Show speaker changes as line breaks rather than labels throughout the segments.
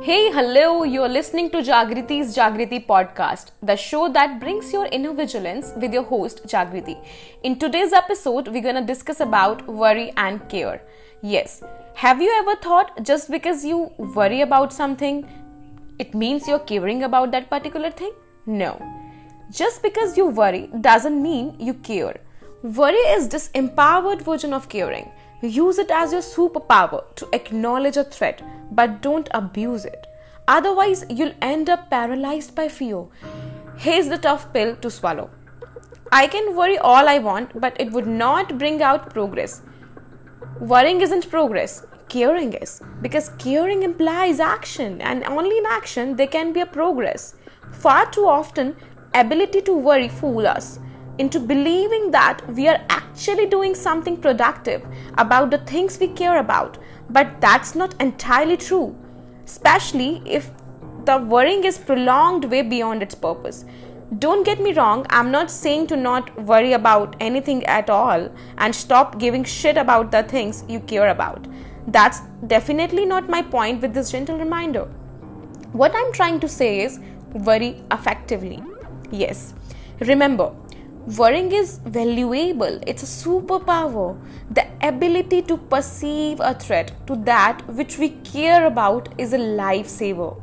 Hey, hello, you're listening to Jagriti's Jagriti podcast, the show that brings your inner vigilance with your host Jagriti. In today's episode, we're gonna discuss about worry and care. Yes, have you ever thought just because you worry about something, it means you're caring about that particular thing? No. Just because you worry doesn't mean you care. Worry is this empowered version of caring. Use it as your superpower to acknowledge a threat, but don't abuse it. Otherwise, you'll end up paralyzed by fear. Here's the tough pill to swallow. I can worry all I want, but it would not bring out progress. Worrying isn't progress, caring is. Because caring implies action, and only in action there can be a progress. Far too often, ability to worry fool us into believing that we are actually doing something productive about the things we care about. But that's not entirely true, especially if the worrying is prolonged way beyond its purpose. Don't get me wrong, I'm not saying to not worry about anything at all and stop giving shit about the things you care about. That's definitely not my point with this gentle reminder. What I'm trying to say is worry effectively. Yes. Remember, Worrying is valuable, it's a superpower. The ability to perceive a threat to that which we care about is a lifesaver.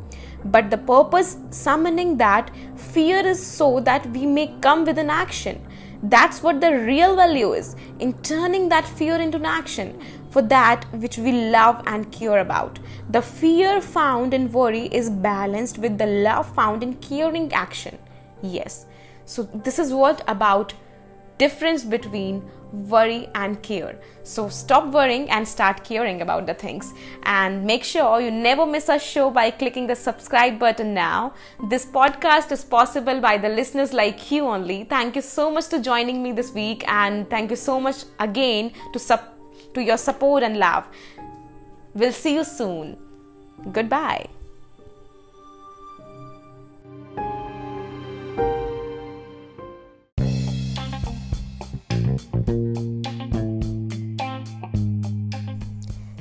But the purpose summoning that fear is so that we may come with an action. That's what the real value is in turning that fear into an action for that which we love and care about. The fear found in worry is balanced with the love found in caring action. Yes so this is what about difference between worry and care. So stop worrying and start caring about the things. And make sure you never miss a show by clicking the subscribe button now. This podcast is possible by the listeners like you only. Thank you so much for joining me this week. And thank you so much again to sub to your support and love. We'll see you soon. Goodbye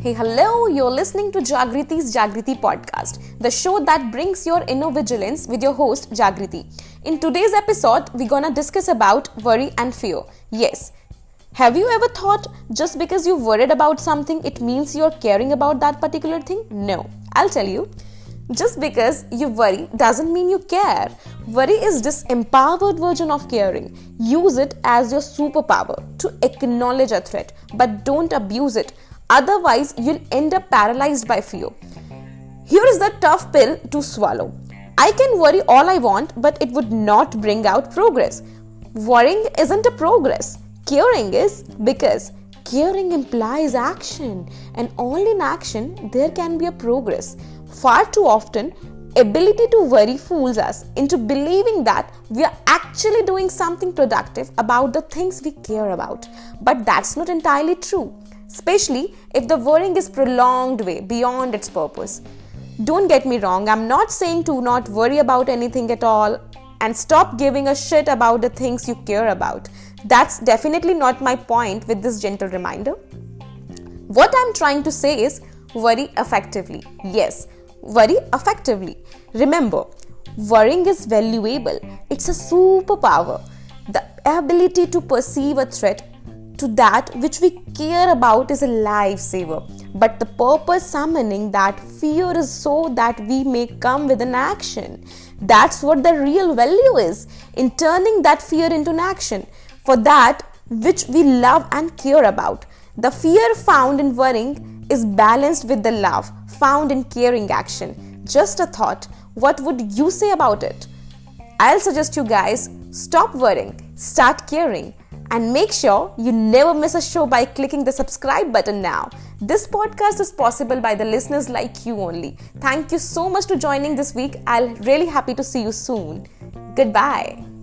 Hey, hello, you're listening to Jagriti's Jagriti podcast, the show that brings your inner vigilance with your host Jagriti. In today's episode, we're gonna discuss about worry and fear. Yes. Have you ever thought just because you're worried about something, it means you're caring about that particular thing? No. I'll tell you. Just because you worry doesn't mean you care. Worry is this empowered version of caring. Use it as your superpower to acknowledge a threat, but don't abuse it Otherwise, you'll end up paralyzed by fear. Here is the tough pill to swallow. I can worry all I want, but it would not bring out progress. Worrying isn't a progress, caring is because caring implies action, and only in action there can be a progress. Far too often, ability to worry fools us into believing that we are actually doing something productive about the things we care about. But that's not entirely true especially if the worrying is prolonged way beyond its purpose. Don't get me wrong, I'm not saying to not worry about anything at all and stop giving a shit about the things you care about. That's definitely not my point with this gentle reminder. What I'm trying to say is worry effectively. Yes, worry effectively. Remember, worrying is valuable, it's a superpower. The ability to perceive a threat to that which we care about is a lifesaver. But the purpose summoning that fear is so that we may come with an action. That's what the real value is in turning that fear into an action for that which we love and care about. The fear found in worrying is balanced with the love found in caring action. Just a thought. What would you say about it? I'll suggest you guys stop worrying, start caring and make sure you never miss a show by clicking the subscribe button now. This podcast is possible by the listeners like you only. Thank you so much for joining this week. I'll really happy to see you soon. Goodbye.